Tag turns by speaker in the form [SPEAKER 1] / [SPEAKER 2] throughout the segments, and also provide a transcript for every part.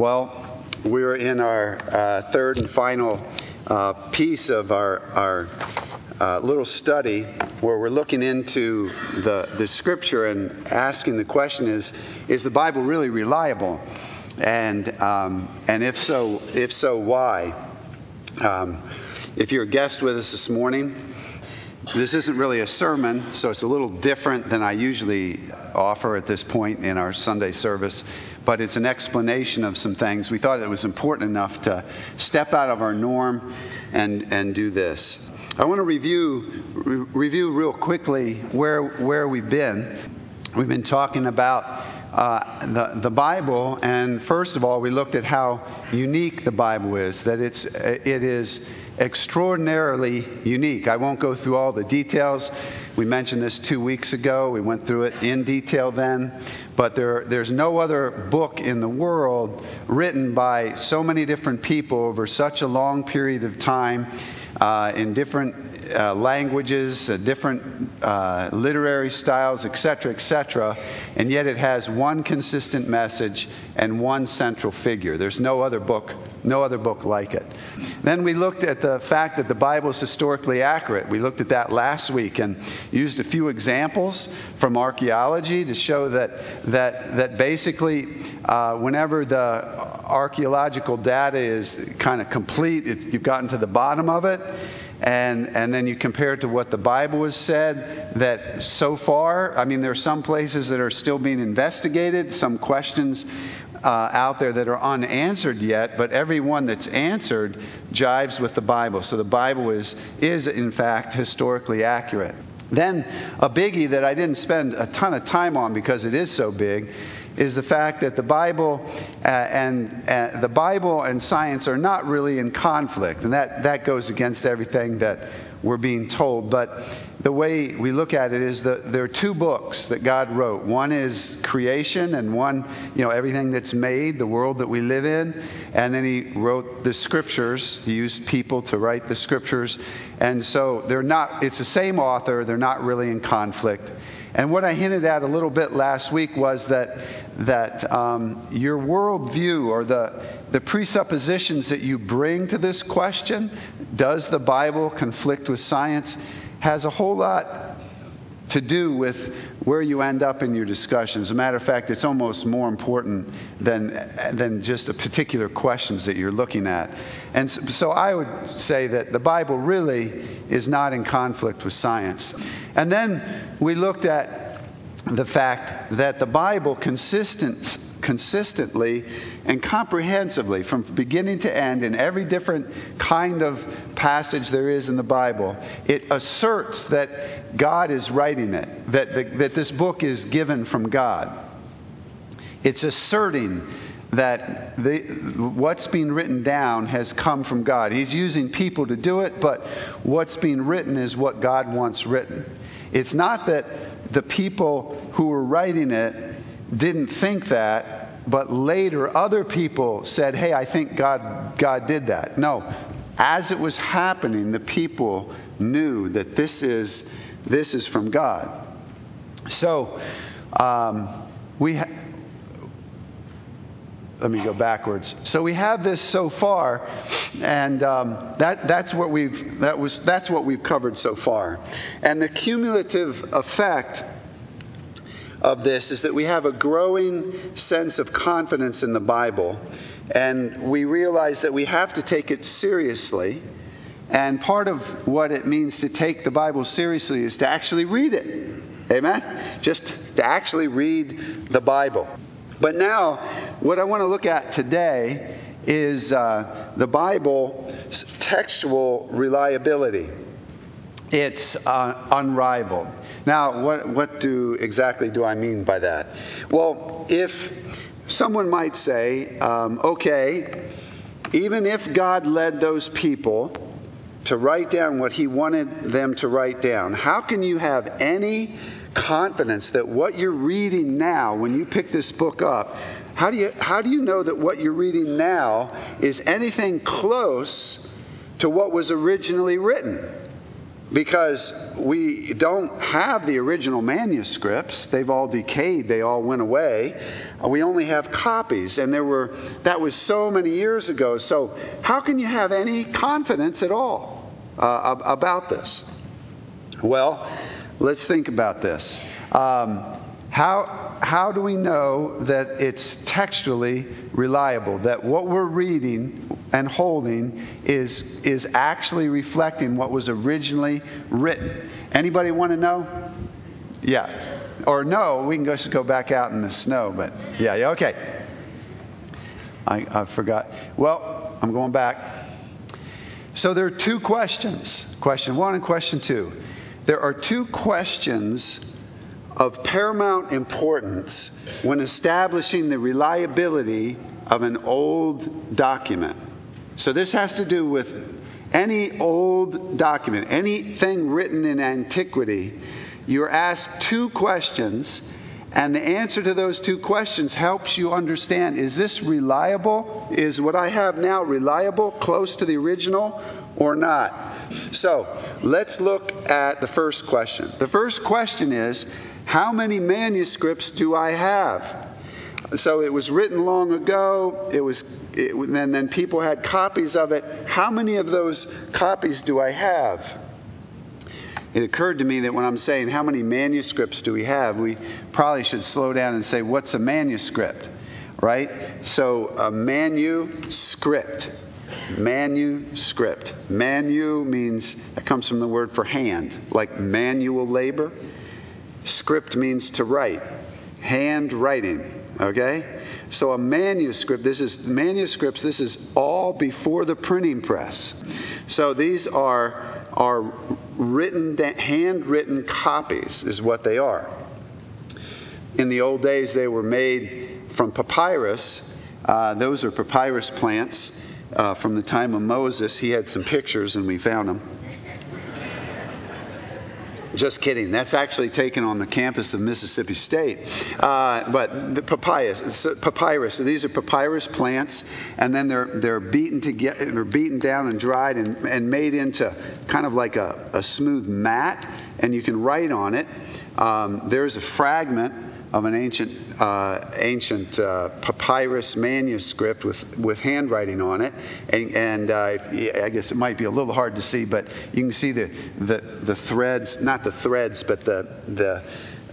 [SPEAKER 1] Well, we're in our uh, third and final uh, piece of our, our uh, little study where we're looking into the, the scripture and asking the question is, is the Bible really reliable? And, um, and if so, if so, why? Um, if you're a guest with us this morning, this isn't really a sermon, so it's a little different than I usually offer at this point in our Sunday service but it's an explanation of some things. We thought it was important enough to step out of our norm and, and do this. I want to review, re- review real quickly where, where we've been. We've been talking about uh, the, the Bible, and first of all, we looked at how unique the Bible is, that it's, it is extraordinarily unique. I won't go through all the details. We mentioned this two weeks ago. We went through it in detail then. But there, there's no other book in the world written by so many different people over such a long period of time uh, in different uh, languages, uh, different uh, literary styles, etc., etc., and yet it has one consistent message and one central figure. There's no other book, no other book like it. Then we looked at the fact that the Bible is historically accurate. We looked at that last week and used a few examples from archaeology to show that that that basically, uh, whenever the archaeological data is kind of complete, you've gotten to the bottom of it and, and then you compare it to what the Bible has said, that so far, I mean, there are some places that are still being investigated, some questions uh, out there that are unanswered yet, but every one that's answered jives with the Bible. So the Bible is, is in fact, historically accurate. Then, a biggie that I didn't spend a ton of time on because it is so big is the fact that the Bible uh, and uh, the Bible and science are not really in conflict, and that that goes against everything that we're being told. But the way we look at it is that there are two books that God wrote. One is creation, and one, you know, everything that's made, the world that we live in. And then He wrote the scriptures. He used people to write the scriptures. And so they're not, it's the same author, they're not really in conflict. And what I hinted at a little bit last week was that, that um, your worldview or the, the presuppositions that you bring to this question does the Bible conflict with science? has a whole lot to do with where you end up in your discussion. As a matter of fact, it's almost more important than, than just the particular questions that you're looking at. And so I would say that the Bible really is not in conflict with science. And then we looked at the fact that the Bible consistent, consistently and comprehensively, from beginning to end, in every different kind of passage there is in the Bible, it asserts that God is writing it, that, the, that this book is given from God. It's asserting that the, what's being written down has come from God. He's using people to do it, but what's being written is what God wants written. It's not that the people who were writing it didn't think that, but later other people said, hey, I think God, God did that. No. As it was happening, the people knew that this is, this is from God. So, um, we ha- let me go backwards. So we have this so far, and um, that, that's, what we've, that was, that's what we've covered so far. And the cumulative effect of this is that we have a growing sense of confidence in the Bible, and we realize that we have to take it seriously. And part of what it means to take the Bible seriously is to actually read it. Amen? Just to actually read the Bible. But now, what I want to look at today is uh, the Bible's textual reliability. It's uh, unrivaled. Now, what, what do exactly do I mean by that? Well, if someone might say, um, okay, even if God led those people to write down what He wanted them to write down, how can you have any confidence that what you're reading now, when you pick this book up, how do you, how do you know that what you're reading now is anything close to what was originally written? Because we don't have the original manuscripts. They've all decayed, they all went away. We only have copies, and there were that was so many years ago. So, how can you have any confidence at all uh, about this? Well, let's think about this. Um, how, how do we know that it's textually reliable? That what we're reading and holding is, is actually reflecting what was originally written? Anybody want to know? Yeah. Or no, we can just go back out in the snow, but yeah, yeah, okay. I, I forgot. Well, I'm going back. So there are two questions question one and question two. There are two questions of paramount importance when establishing the reliability of an old document. So, this has to do with any old document, anything written in antiquity. You're asked two questions, and the answer to those two questions helps you understand is this reliable? Is what I have now reliable, close to the original, or not? So, let's look at the first question. The first question is how many manuscripts do I have? So it was written long ago. It was, it, and then people had copies of it. How many of those copies do I have? It occurred to me that when I'm saying how many manuscripts do we have, we probably should slow down and say, what's a manuscript? Right? So a manuscript. Manuscript. Manu means, it comes from the word for hand, like manual labor. Script means to write, handwriting. Okay? So a manuscript, this is manuscripts, this is all before the printing press. So these are, are written, handwritten copies, is what they are. In the old days, they were made from papyrus. Uh, those are papyrus plants uh, from the time of Moses. He had some pictures, and we found them. Just kidding. That's actually taken on the campus of Mississippi State. Uh, but the papyrus, papyrus. So these are papyrus plants, and then they're they're beaten to get they're beaten down and dried and, and made into kind of like a, a smooth mat, and you can write on it. Um, there's a fragment of an ancient, uh, ancient uh, papyrus manuscript with, with handwriting on it. And, and uh, I guess it might be a little hard to see, but you can see the, the, the threads, not the threads, but the, the,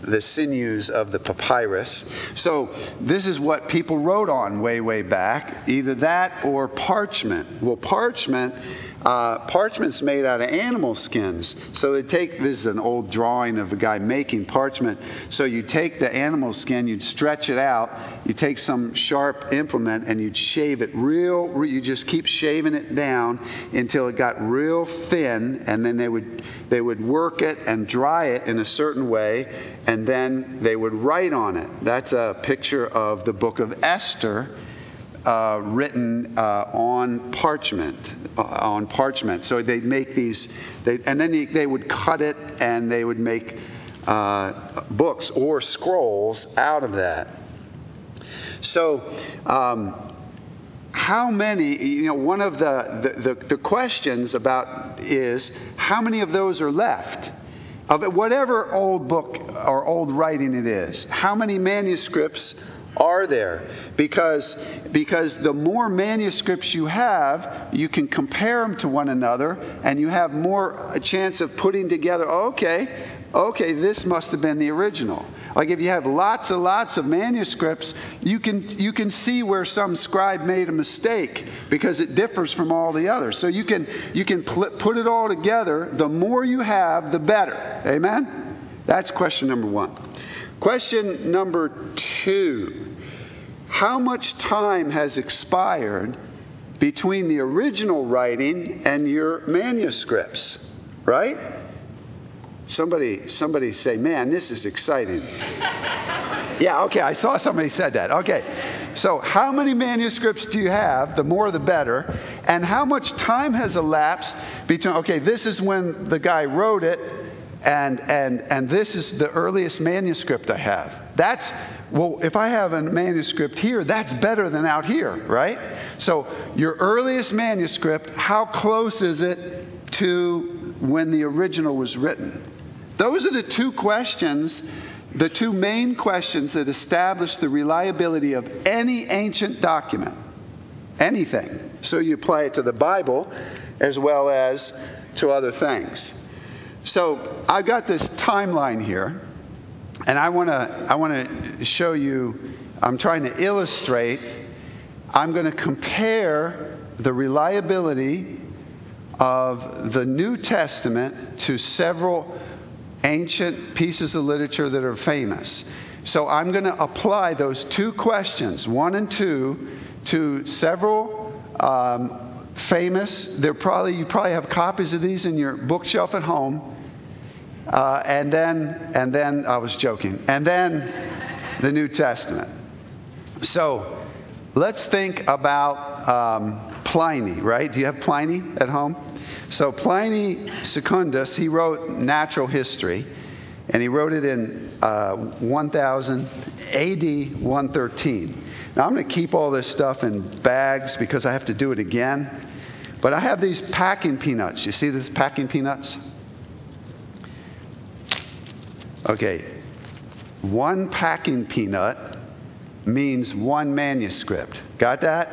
[SPEAKER 1] the sinews of the papyrus. So, this is what people wrote on way, way back either that or parchment. Well, parchment uh, parchment's made out of animal skins. So they take this is an old drawing of a guy making parchment. So you take the animal skin, you'd stretch it out, you take some sharp implement, and you'd shave it real. You just keep shaving it down until it got real thin, and then they would they would work it and dry it in a certain way, and then they would write on it. That's a picture of the book of Esther uh, written uh, on parchment, uh, on parchment. So they'd make these, they, and then they, they, would cut it and they would make uh, books or scrolls out of that. So, um, how many, you know, one of the, the, the, the questions about is how many of those are left? Of whatever old book or old writing it is, how many manuscripts are there. Because because the more manuscripts you have you can compare them to one another and you have more a chance of putting together okay okay this must have been the original. Like if you have lots and lots of manuscripts you can you can see where some scribe made a mistake because it differs from all the others. So you can you can pl- put it all together. The more you have the better. Amen? That's question number 1 Question number two How much time has expired between the original writing and your manuscripts? Right? Somebody, somebody say, man, this is exciting. yeah, okay, I saw somebody said that. Okay. So, how many manuscripts do you have? The more the better. And how much time has elapsed between, okay, this is when the guy wrote it, and, and, and this is the earliest manuscript I have. That's, well, if I have a manuscript here, that's better than out here, right? So, your earliest manuscript, how close is it to when the original was written? Those are the two questions, the two main questions that establish the reliability of any ancient document. Anything. So you apply it to the Bible as well as to other things. So I've got this timeline here, and I want to I want to show you. I'm trying to illustrate. I'm going to compare the reliability of the New Testament to several ancient pieces of literature that are famous. So I'm going to apply those two questions, one and two, to several um, famous. They're probably you probably have copies of these in your bookshelf at home. Uh, and then and then I was joking. And then the New Testament. So let's think about um, Pliny, right? Do you have Pliny at home? So Pliny Secundus, he wrote natural history, and he wrote it in uh, 1000 AD 113. Now I'm going to keep all this stuff in bags because I have to do it again. But I have these packing peanuts. You see these packing peanuts? Okay. One packing peanut means one manuscript. Got that?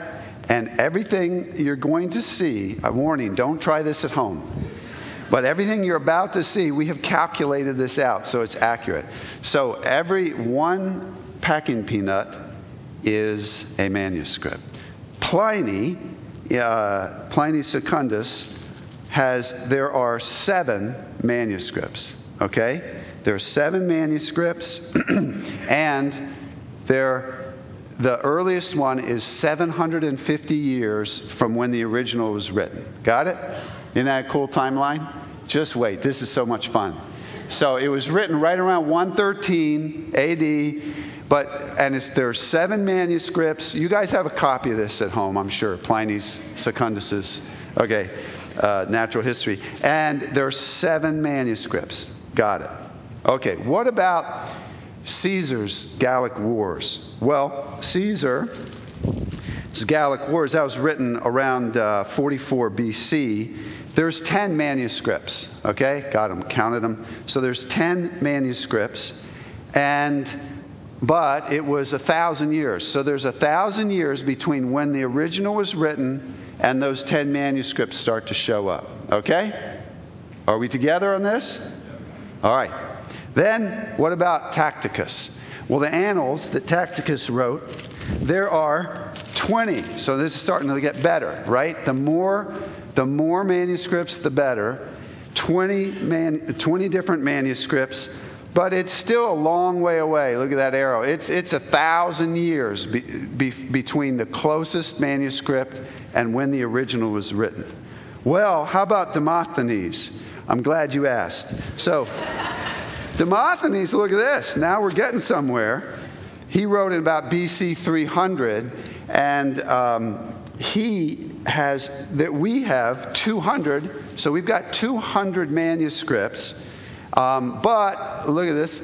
[SPEAKER 1] And everything you're going to see, a warning, don't try this at home. But everything you're about to see, we have calculated this out so it's accurate. So every one packing peanut is a manuscript. Pliny, uh, Pliny Secundus, has, there are seven manuscripts, okay? There are seven manuscripts, and the earliest one is 750 years from when the original was written. Got it? Isn't that a cool timeline? Just wait. This is so much fun. So it was written right around 113 AD, but and there are seven manuscripts. You guys have a copy of this at home, I'm sure. Pliny's, Secundus's, okay, uh, natural history, and there are seven manuscripts. Got it. Okay. What about Caesar's Gallic Wars. Well, Caesar's Gallic Wars, that was written around uh, 44 BC. There's 10 manuscripts, okay? Got them, counted them. So there's 10 manuscripts, and but it was a thousand years. So there's a thousand years between when the original was written and those 10 manuscripts start to show up, okay? Are we together on this? All right. Then, what about Tacitus? Well, the annals that Tacitus wrote, there are 20. So this is starting to get better, right? The more, the more manuscripts, the better. 20, man, 20 different manuscripts, but it's still a long way away. Look at that arrow. It's, it's a thousand years be, be, between the closest manuscript and when the original was written. Well, how about Demosthenes? I'm glad you asked. So, Demosthenes, look at this. Now we're getting somewhere. He wrote in about BC 300, and um, he has that we have 200. So we've got 200 manuscripts. Um, but look at this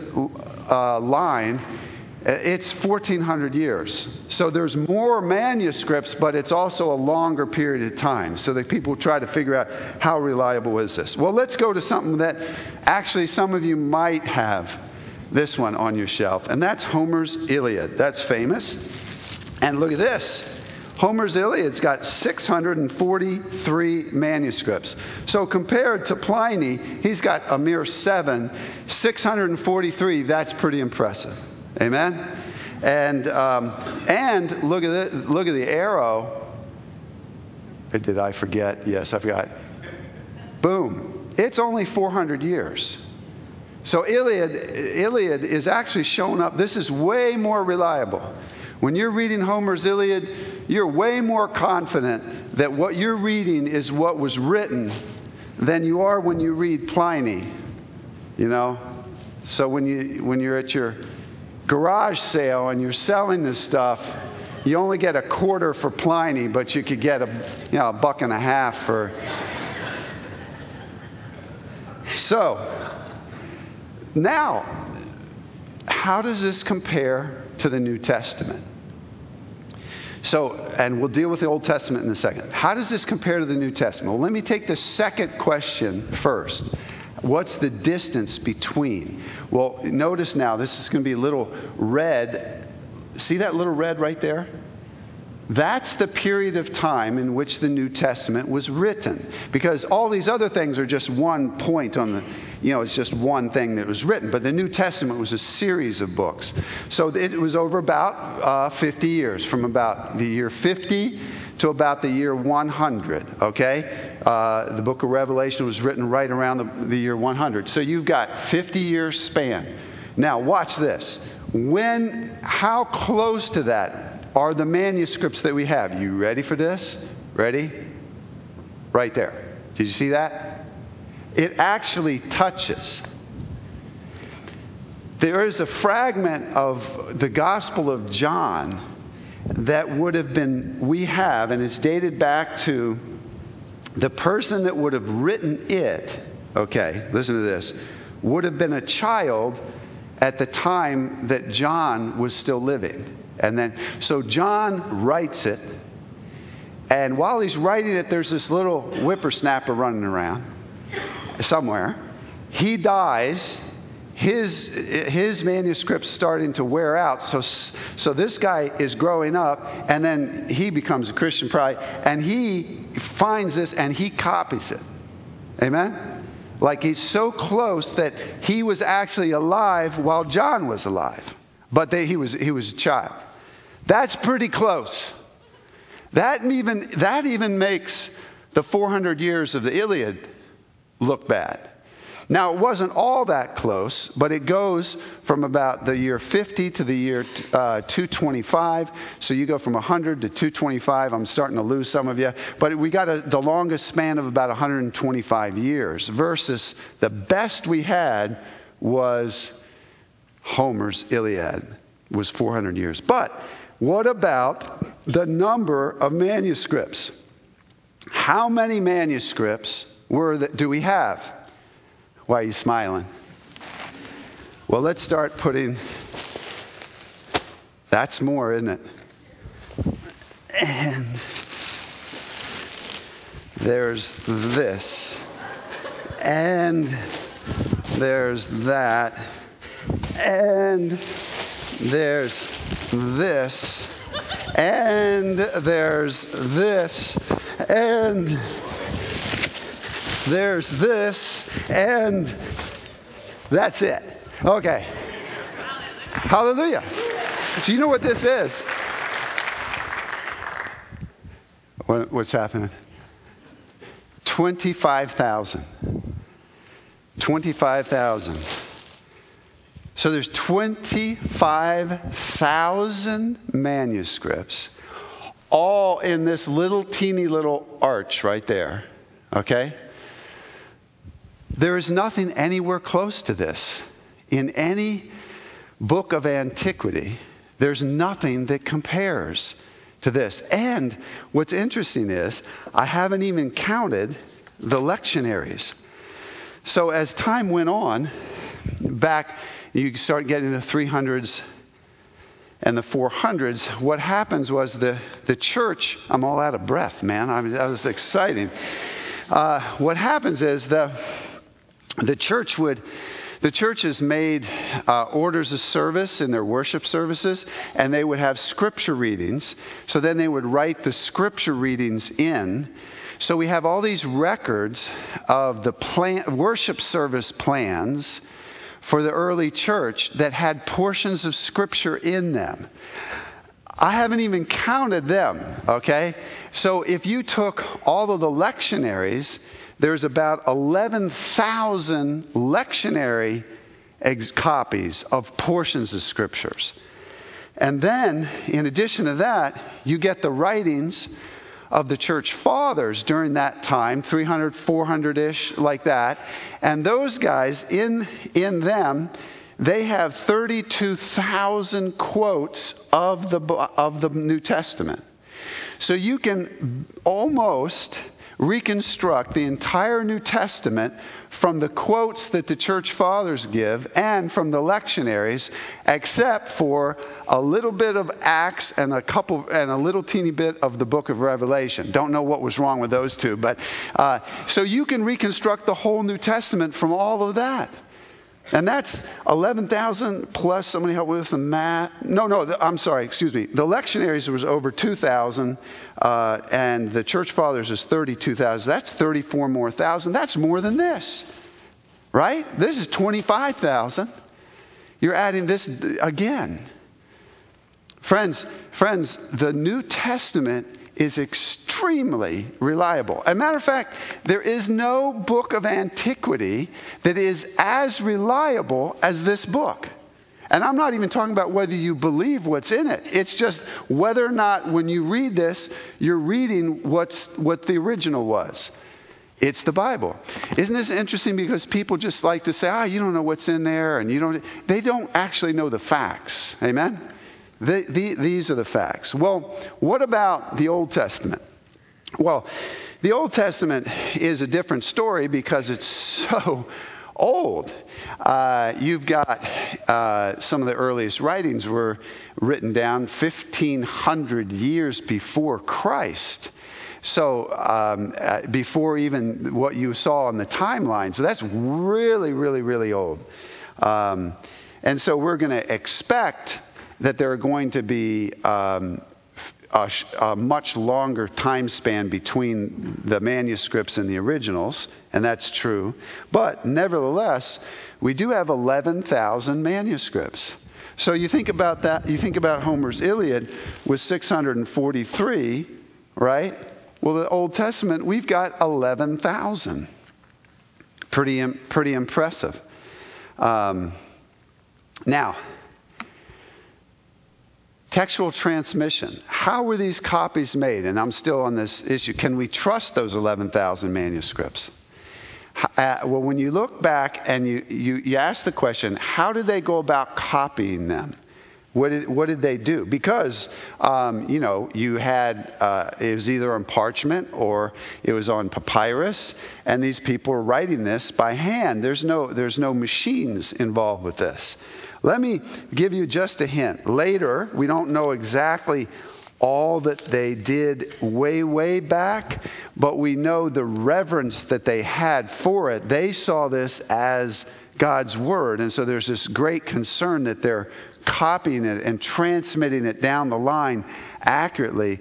[SPEAKER 1] uh, line. It's 1400 years. So there's more manuscripts, but it's also a longer period of time. So that people try to figure out how reliable is this. Well, let's go to something that actually some of you might have this one on your shelf, and that's Homer's Iliad. That's famous. And look at this. Homer's Iliad's got 643 manuscripts. So compared to Pliny, he's got a mere seven. 643, that's pretty impressive. Amen? And, um, and look, at the, look at the arrow. Did I forget? Yes, I forgot. Boom. It's only 400 years. So Iliad, Iliad is actually showing up. This is way more reliable. When you're reading Homer's Iliad, you're way more confident that what you're reading is what was written than you are when you read Pliny. You know? So when you when you're at your garage sale and you're selling this stuff, you only get a quarter for Pliny, but you could get a, you know, a buck and a half for. So, now, how does this compare to the New Testament? So, and we'll deal with the Old Testament in a second. How does this compare to the New Testament? Well, let me take the second question first. What's the distance between? Well, notice now, this is going to be a little red. See that little red right there? That's the period of time in which the New Testament was written. Because all these other things are just one point on the, you know, it's just one thing that was written. But the New Testament was a series of books. So it was over about uh, 50 years, from about the year 50 to about the year 100, okay? Uh, the book of Revelation was written right around the, the year 100. So you've got 50 years span. Now, watch this. When, how close to that are the manuscripts that we have. You ready for this? Ready? Right there. Did you see that? It actually touches. There is a fragment of the Gospel of John that would have been, we have, and it's dated back to the person that would have written it, okay, listen to this, would have been a child at the time that John was still living. And then, so John writes it, and while he's writing it, there's this little whippersnapper running around somewhere. He dies. His, his manuscript's starting to wear out. So, so this guy is growing up, and then he becomes a Christian probably, and he finds this and he copies it. Amen? Like he's so close that he was actually alive while John was alive, but they, he, was, he was a child. That's pretty close. That even, that even makes the 400 years of the Iliad look bad. Now, it wasn't all that close, but it goes from about the year 50 to the year uh, 225. So you go from 100 to 225. I'm starting to lose some of you. But we got a, the longest span of about 125 years versus the best we had was Homer's Iliad was 400 years. But what about the number of manuscripts? How many manuscripts were that, do we have? Why are you smiling? Well, let's start putting. That's more, isn't it? And there's this. And there's that. And there's this, and there's this, and there's this, and that's it. Okay. Hallelujah. Do you know what this is? What, what's happening? 25,000. 25,000. So there's 25,000 manuscripts, all in this little teeny little arch right there. Okay? There is nothing anywhere close to this. In any book of antiquity, there's nothing that compares to this. And what's interesting is, I haven't even counted the lectionaries. So as time went on, back you start getting the 300s and the 400s, what happens was the, the church, I'm all out of breath, man. I mean, that was exciting. Uh, what happens is the, the church would, the churches made uh, orders of service in their worship services, and they would have scripture readings. So then they would write the scripture readings in. So we have all these records of the plan, worship service plans for the early church that had portions of Scripture in them. I haven't even counted them, okay? So if you took all of the lectionaries, there's about 11,000 lectionary ex- copies of portions of Scriptures. And then, in addition to that, you get the writings of the church fathers during that time 300 400 ish like that and those guys in in them they have 32,000 quotes of the of the New Testament so you can almost reconstruct the entire New Testament from the quotes that the church fathers give and from the lectionaries, except for a little bit of Acts and a couple and a little teeny bit of the book of Revelation. Don't know what was wrong with those two, but uh, so you can reconstruct the whole New Testament from all of that. And that's 11,000 plus, somebody help me with the math. No, no, the, I'm sorry, excuse me. The lectionaries was over 2,000, uh, and the church fathers is 32,000. That's 34 more thousand. That's more than this, right? This is 25,000. You're adding this again. Friends, friends, the New Testament is extremely reliable. As a matter of fact, there is no book of antiquity that is as reliable as this book. And I'm not even talking about whether you believe what's in it. It's just whether or not when you read this, you're reading what's, what the original was. It's the Bible. Isn't this interesting? Because people just like to say, ah, oh, you don't know what's in there, and you don't. They don't actually know the facts. Amen? The, the, these are the facts. Well, what about the Old Testament? Well, the Old Testament is a different story because it's so old. Uh, you've got uh, some of the earliest writings were written down 1,500 years before Christ. So, um, uh, before even what you saw on the timeline. So, that's really, really, really old. Um, and so, we're going to expect that there are going to be um, a, a, much longer time span between the manuscripts and the originals, and that's true. But nevertheless, we do have 11,000 manuscripts. So you think about that, you think about Homer's Iliad with 643, right? Well, the Old Testament, we've got 11,000. Pretty, pretty impressive. Um, now, Textual transmission. How were these copies made? And I'm still on this issue. Can we trust those 11,000 manuscripts? Uh, well, when you look back and you, you, you ask the question, how did they go about copying them? What did, what did they do? Because, um, you know, you had, uh, it was either on parchment or it was on papyrus, and these people were writing this by hand. There's no, there's no machines involved with this. Let me give you just a hint. Later, we don't know exactly all that they did way, way back, but we know the reverence that they had for it. They saw this as God's Word, and so there's this great concern that they're copying it and transmitting it down the line accurately.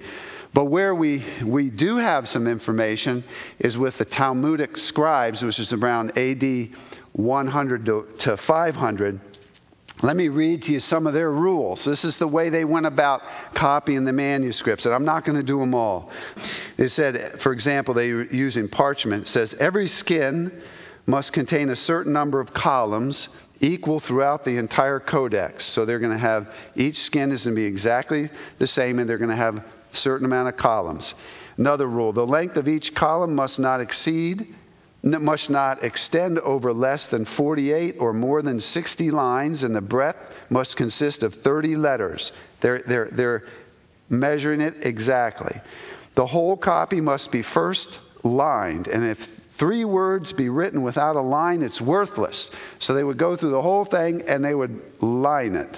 [SPEAKER 1] But where we, we do have some information is with the Talmudic scribes, which is around AD 100 to, to 500 let me read to you some of their rules. This is the way they went about copying the manuscripts, and I'm not going to do them all. They said, for example, they were using parchment. It says, every skin must contain a certain number of columns equal throughout the entire codex. So they're going to have, each skin is going to be exactly the same, and they're going to have a certain amount of columns. Another rule the length of each column must not exceed must not extend over less than 48 or more than 60 lines, and the breadth must consist of 30 letters. They're, they're, they're measuring it exactly. The whole copy must be first lined, and if three words be written without a line, it's worthless. So they would go through the whole thing and they would line it.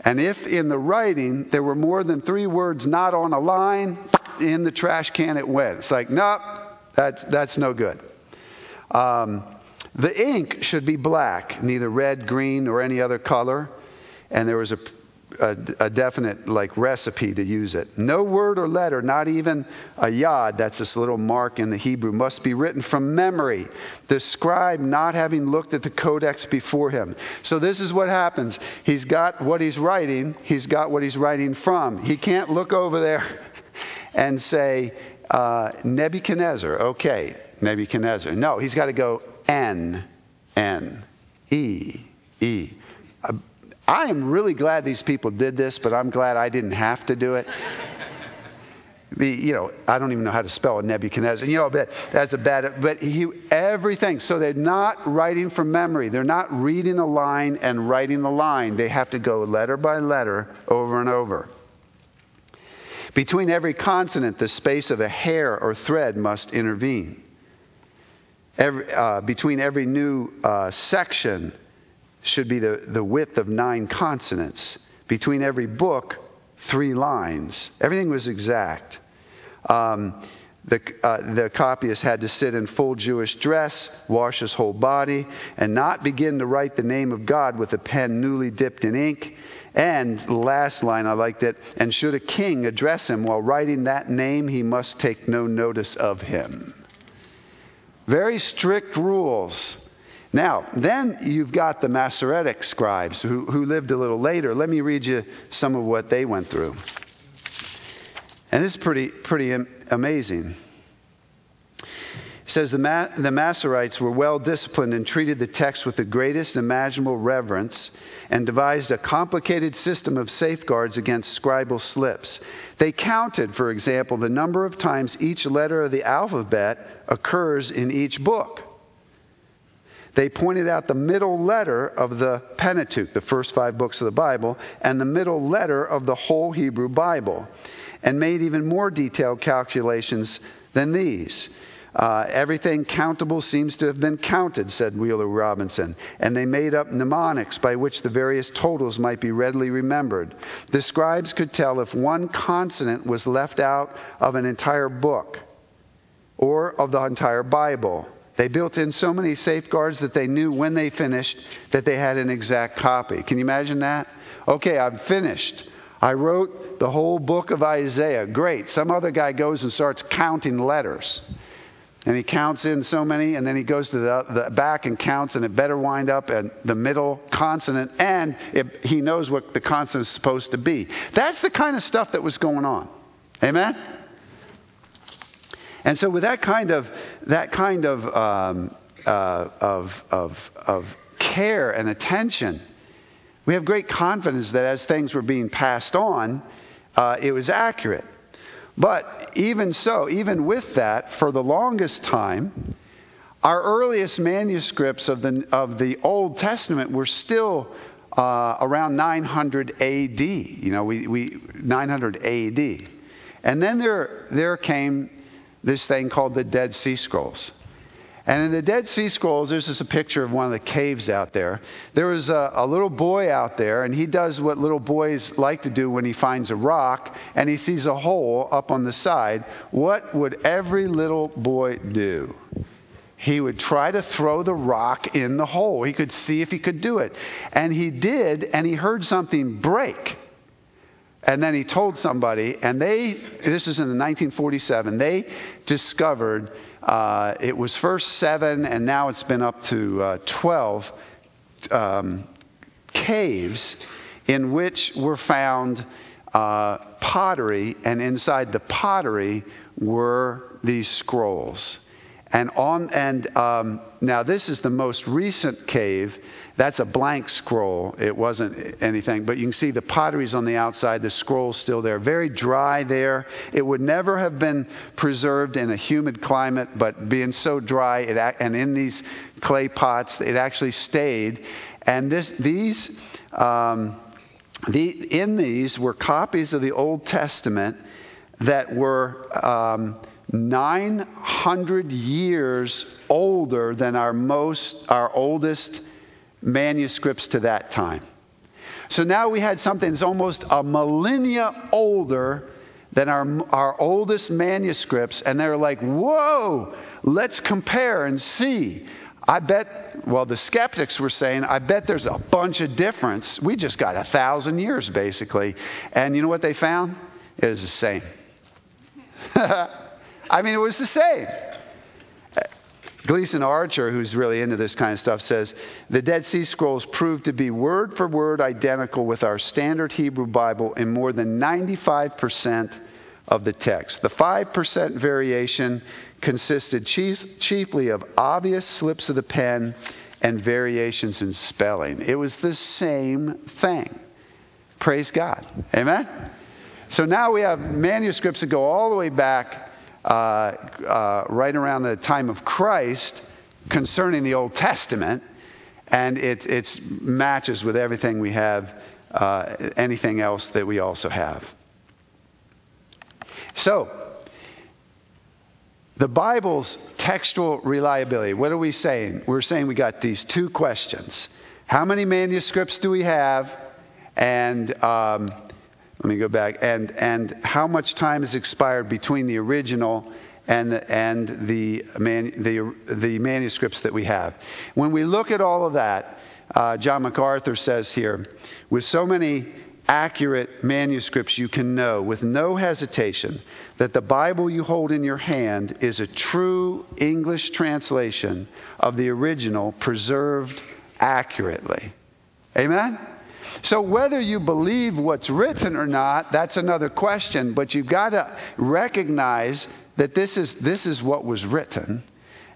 [SPEAKER 1] And if in the writing there were more than three words not on a line, in the trash can it went. It's like, nope, that's, that's no good. Um, the ink should be black, neither red, green, or any other color. And there was a, a, a, definite like recipe to use it. No word or letter, not even a yod, that's this little mark in the Hebrew, must be written from memory. The scribe not having looked at the codex before him. So this is what happens. He's got what he's writing, he's got what he's writing from. He can't look over there and say, uh, Nebuchadnezzar, okay, Nebuchadnezzar. No, he's got to go N, N, E, E. Uh, I am really glad these people did this, but I'm glad I didn't have to do it. the, you know, I don't even know how to spell a Nebuchadnezzar. You know, but that's a bad. But he, everything. So they're not writing from memory. They're not reading a line and writing the line. They have to go letter by letter over and over. Between every consonant, the space of a hair or thread must intervene. Every, uh, between every new uh, section should be the, the width of nine consonants. Between every book, three lines. Everything was exact. Um, the, uh, the copyist had to sit in full Jewish dress, wash his whole body, and not begin to write the name of God with a pen newly dipped in ink. And last line, I liked it. And should a king address him while writing that name, he must take no notice of him. Very strict rules. Now, then you've got the Masoretic scribes who, who lived a little later. Let me read you some of what they went through. And this is pretty, pretty amazing. It says the, Ma- the Masoretes were well disciplined and treated the text with the greatest imaginable reverence and devised a complicated system of safeguards against scribal slips. They counted, for example, the number of times each letter of the alphabet occurs in each book. They pointed out the middle letter of the Pentateuch, the first five books of the Bible, and the middle letter of the whole Hebrew Bible, and made even more detailed calculations than these. Uh, everything countable seems to have been counted, said Wheeler Robinson, and they made up mnemonics by which the various totals might be readily remembered. The scribes could tell if one consonant was left out of an entire book or of the entire Bible. They built in so many safeguards that they knew when they finished that they had an exact copy. Can you imagine that? Okay, I'm finished. I wrote the whole book of Isaiah. Great. Some other guy goes and starts counting letters and he counts in so many, and then he goes to the, the back and counts, and it better wind up at the middle consonant, and it, he knows what the consonant is supposed to be. That's the kind of stuff that was going on. Amen? And so, with that kind of, that kind of, um, uh, of, of, of care and attention, we have great confidence that as things were being passed on, uh, it was accurate. But even so, even with that, for the longest time, our earliest manuscripts of the, of the Old Testament were still uh, around 900 AD. You know, we, we 900 AD. And then there, there came this thing called the Dead Sea Scrolls. And in the Dead Sea Scrolls, there's just a picture of one of the caves out there. There was a, a, little boy out there, and he does what little boys like to do when he finds a rock and he sees a hole up on the side. What would every little boy do? He would try to throw the rock in the hole. He could see if he could do it. And he did, and he heard something break. And then he told somebody, and they, this is in 1947, they discovered uh, it was first seven, and now it's been up to uh, 12 um, caves in which were found uh, pottery, and inside the pottery were these scrolls. And on and um, now this is the most recent cave that's a blank scroll. It wasn't anything. But you can see the pottery's on the outside, the scroll's still there. Very dry there. It would never have been preserved in a humid climate, but being so dry, it, and in these clay pots, it actually stayed. And this, these, um, the, in these were copies of the Old Testament that were. Um, 900 years older than our most our oldest manuscripts to that time. So now we had something that's almost a millennia older than our, our oldest manuscripts, and they're like, whoa, let's compare and see. I bet, well, the skeptics were saying, I bet there's a bunch of difference. We just got a thousand years, basically. And you know what they found? It was the same. I mean, it was the same. Gleason Archer, who's really into this kind of stuff, says the Dead Sea Scrolls prove to be word for word identical with our standard Hebrew Bible in more than 95% of the text. The 5% variation consisted chief, chiefly of obvious slips of the pen and variations in spelling. It was the same thing. Praise God. Amen? So now we have manuscripts that go all the way back right around the time of Christ concerning the Old Testament, and it it's matches with everything we have, uh, anything else that we also have. So, the Bible's textual reliability, what are we saying? We're saying we got these two questions. How many manuscripts do we have? And um, let me go back. And, and how much time has expired between the original and the, and the, man, the, the manuscripts that we have? When we look at all of that, uh, John MacArthur says here, with so many accurate manuscripts, you can know with no hesitation that the Bible you hold in your hand is a true English translation of the original preserved accurately. Amen? So, whether you believe what's written or not, that's another question, but you've got to recognize that this is, this is what was written.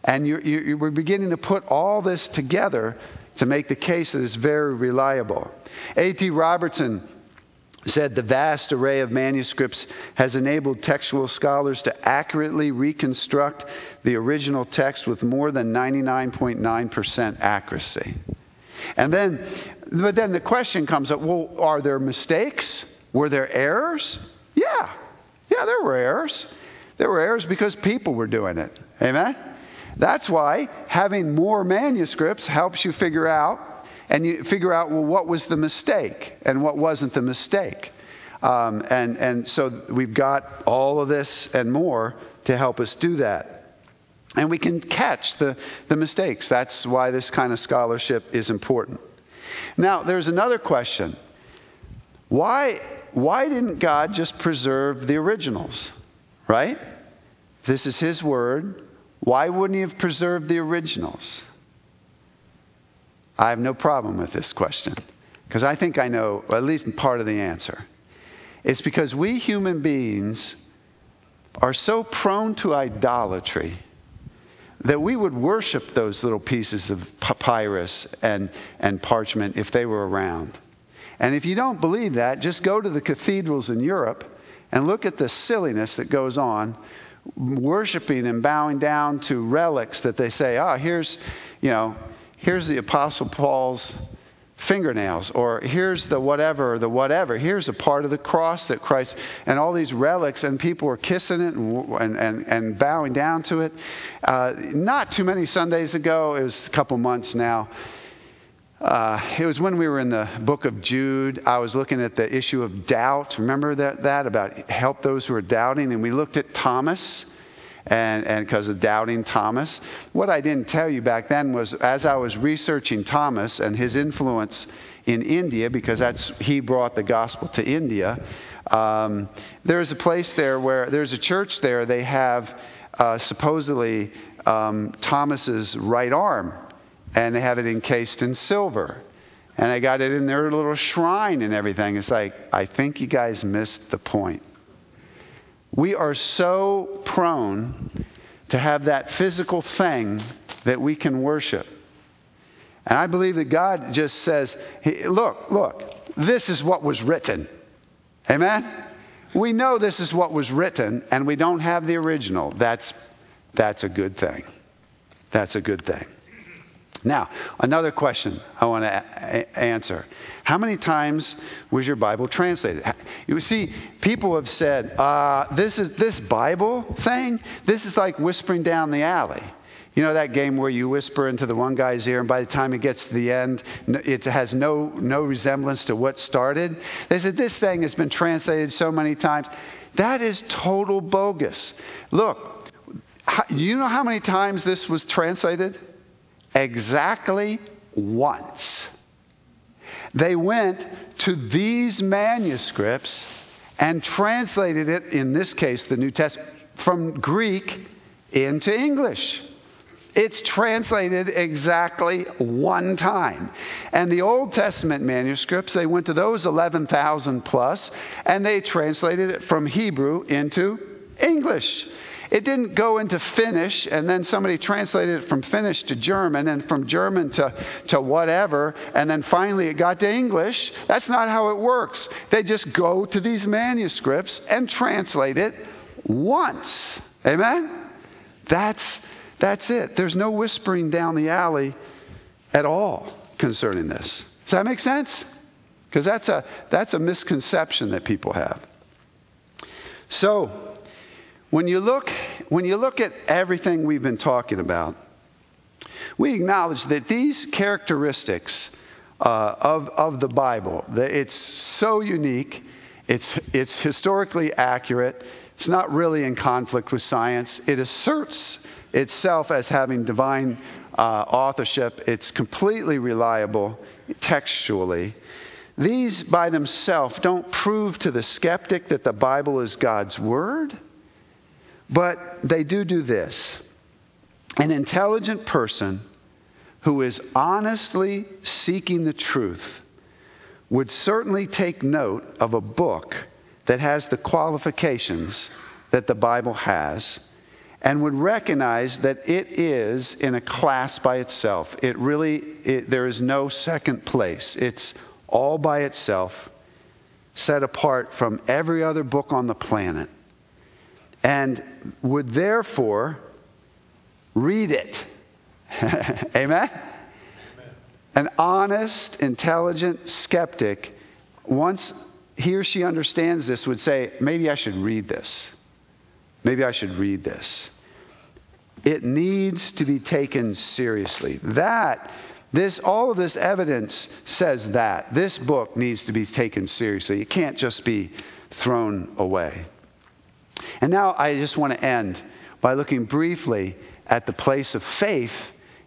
[SPEAKER 1] And you're, you're beginning to put all this together to make the case that it's very reliable. A.T. Robertson said the vast array of manuscripts has enabled textual scholars to accurately reconstruct the original text with more than 99.9% accuracy. And then, but then the question comes up well, are there mistakes? Were there errors? Yeah. Yeah, there were errors. There were errors because people were doing it. Amen? That's why having more manuscripts helps you figure out and you figure out, well, what was the mistake and what wasn't the mistake. Um, and, and so we've got all of this and more to help us do that. And we can catch the, the mistakes. That's why this kind of scholarship is important. Now, there's another question. Why, why didn't God just preserve the originals? Right? This is His Word. Why wouldn't He have preserved the originals? I have no problem with this question because I think I know at least part of the answer. It's because we human beings are so prone to idolatry that we would worship those little pieces of papyrus and, and parchment if they were around. And if you don't believe that, just go to the cathedrals in Europe and look at the silliness that goes on worshiping and bowing down to relics that they say, oh, here's, you know, here's the Apostle Paul's fingernails, or here's the whatever, the whatever. Here's a part of the cross that Christ, and all these relics, and people were kissing it and, and, and bowing down to it. Uh, not too many Sundays ago, it was a couple months now. Uh, it was when we were in the book of Jude. I was looking at the issue of doubt. Remember that, that about help those who are doubting? And we looked at Thomas and because of doubting Thomas. What I didn't tell you back then was as I was researching Thomas and his influence in India, because that's he brought the gospel to India. Um, there's a place there where there's a church there. They have uh, supposedly um, Thomas's right arm, and they have it encased in silver. And they got it in their little shrine and everything. It's like, I think you guys missed the point. We are so prone to have that physical thing that we can worship. And I believe that God just says, look, look, this is what was written. Amen? We know this is what was written, and we don't have the original. That's, that's a good thing. That's a good thing. Now, another question I want to a- answer. How many times was your Bible translated? You see, people have said, uh, this, is, this Bible thing, this is like whispering down the alley. You know that game where you whisper into the one guy's ear, and by the time it gets to the end, it has no, no resemblance to what started? They said, This thing has been translated so many times. That is total bogus. Look, you know how many times this was translated? Exactly once. They went to these manuscripts and translated it, in this case, the New Testament, from Greek into English. It's translated exactly one time. And the Old Testament manuscripts, they went to those 11,000 plus, and they translated it from Hebrew into English. It didn't go into Finnish and then somebody translated it from Finnish to German and from German to, to whatever, and then finally it got to English. That's not how it works. They just go to these manuscripts and translate it once. Amen? That's, that's it. There's no whispering down the alley at all concerning this. Does that make sense? Because that's a, that's a misconception that people have. So, when you look, when you look at everything we've been talking about, we acknowledge that these characteristics uh, of, of the Bible, that it's so unique, it's, it's historically accurate, it's not really in conflict with science, it asserts itself as having divine uh, authorship, it's completely reliable textually. These by themselves don't prove to the skeptic that the Bible is God's Word, but they do do this. An intelligent person who is honestly seeking the truth would certainly take note of a book that has the qualifications that the Bible has and would recognize that it is in a class by itself. It really, it, there is no second place. It's all by itself, set apart from every other book on the planet, and would therefore read it. Amen? An honest, intelligent skeptic, once he or she understands this, would say, maybe I should read this. Maybe I should read this. It needs to be taken seriously. That, this, all of this evidence says that. This book needs to be taken seriously. It can't just be thrown away. And now I just want to end by looking briefly at the place of faith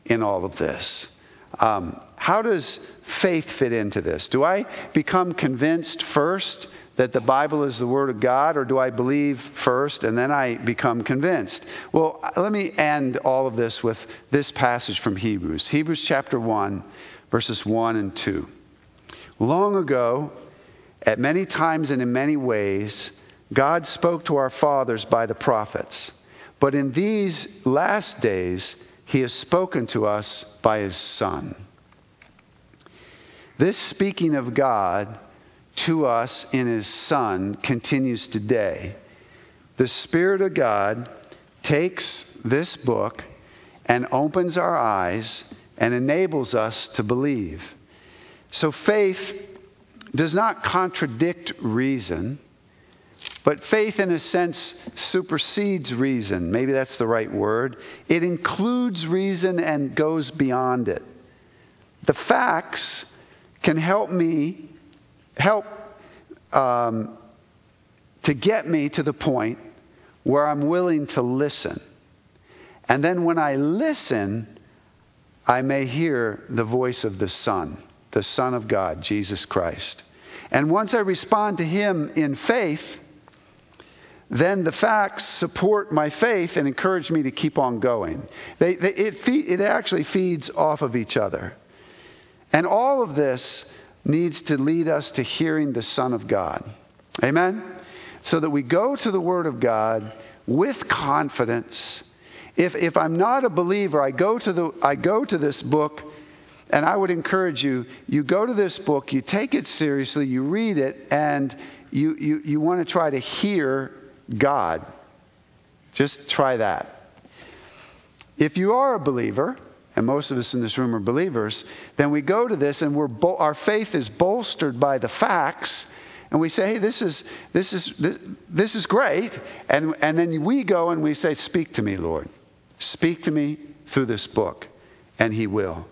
[SPEAKER 1] in all of this. Um, how does faith fit into this? Do I become convinced first that the Bible is the Word of God, or do I believe first and then I become convinced? Well, let me end all of this with this passage from Hebrews Hebrews chapter 1, verses 1 and 2. Long ago, at many times and in many ways, God spoke to our fathers by the prophets. But in these last days, He has spoken to us by His Son. This speaking of God to us in His Son continues today. The Spirit of God takes this book and opens our eyes and enables us to believe. So faith does not contradict reason, but faith, in a sense, supersedes reason. Maybe that's the right word. It includes reason and goes beyond it. The facts can help me help um, to get me to the point where I'm willing to listen. And then when I listen, I may hear the voice of the Son, the Son of God, Jesus Christ. And once I respond to Him in faith, then the facts support my faith and encourage me to keep on going. They, they, it, it actually feeds off of each other. And all of this needs to lead us to hearing the Son of God. Amen? So that we go to the Word of God with confidence. If, if I'm not a believer, I go, to the, I go to this book, and I would encourage you you go to this book, you take it seriously, you read it, and you, you, you want to try to hear God. Just try that. If you are a believer, and most of us in this room are believers, then we go to this and we're bo- our faith is bolstered by the facts, and we say, hey, this is, this is, this, this is great. And, and then we go and we say, speak to me, Lord. Speak to me through this book. And He will.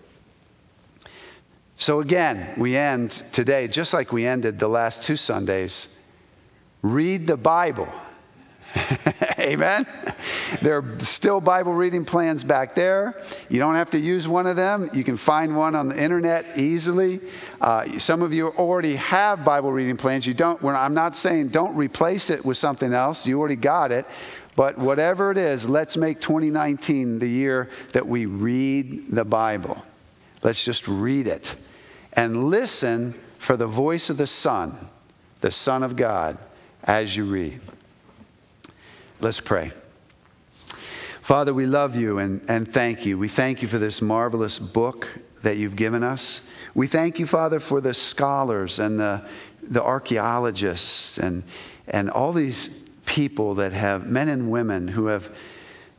[SPEAKER 1] So again, we end today just like we ended the last two Sundays. Read the Bible. Amen. There are still Bible reading plans back there. You don't have to use one of them. You can find one on the internet easily. Uh, some of you already have Bible reading plans. You don't. I'm not saying don't replace it with something else. You already got it. But whatever it is, let's make 2019 the year that we read the Bible. Let's just read it and listen for the voice of the Son, the Son of God, as you read. Let's pray. Father, we love you and, and thank you. We thank you for this marvelous book that you've given us. We thank you, Father, for the scholars and the, the archaeologists and, and all these people that have, men and women who have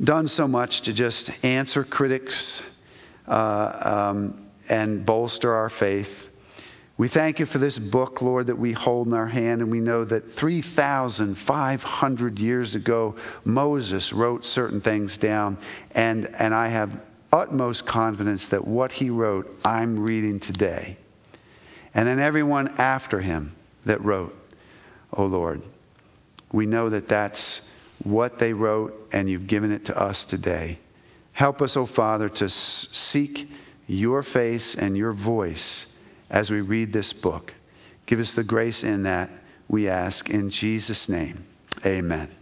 [SPEAKER 1] done so much to just answer critics uh, um, and bolster our faith. We thank you for this book, Lord, that we hold in our hand, and we know that 3,500 years ago, Moses wrote certain things down, and, and I have utmost confidence that what he wrote, I'm reading today. And then everyone after him that wrote, oh Lord, we know that that's what they wrote, and you've given it to us today. Help us, O oh Father, to seek your face and your voice as we read this book. Give us the grace in that, we ask. In Jesus' name, amen.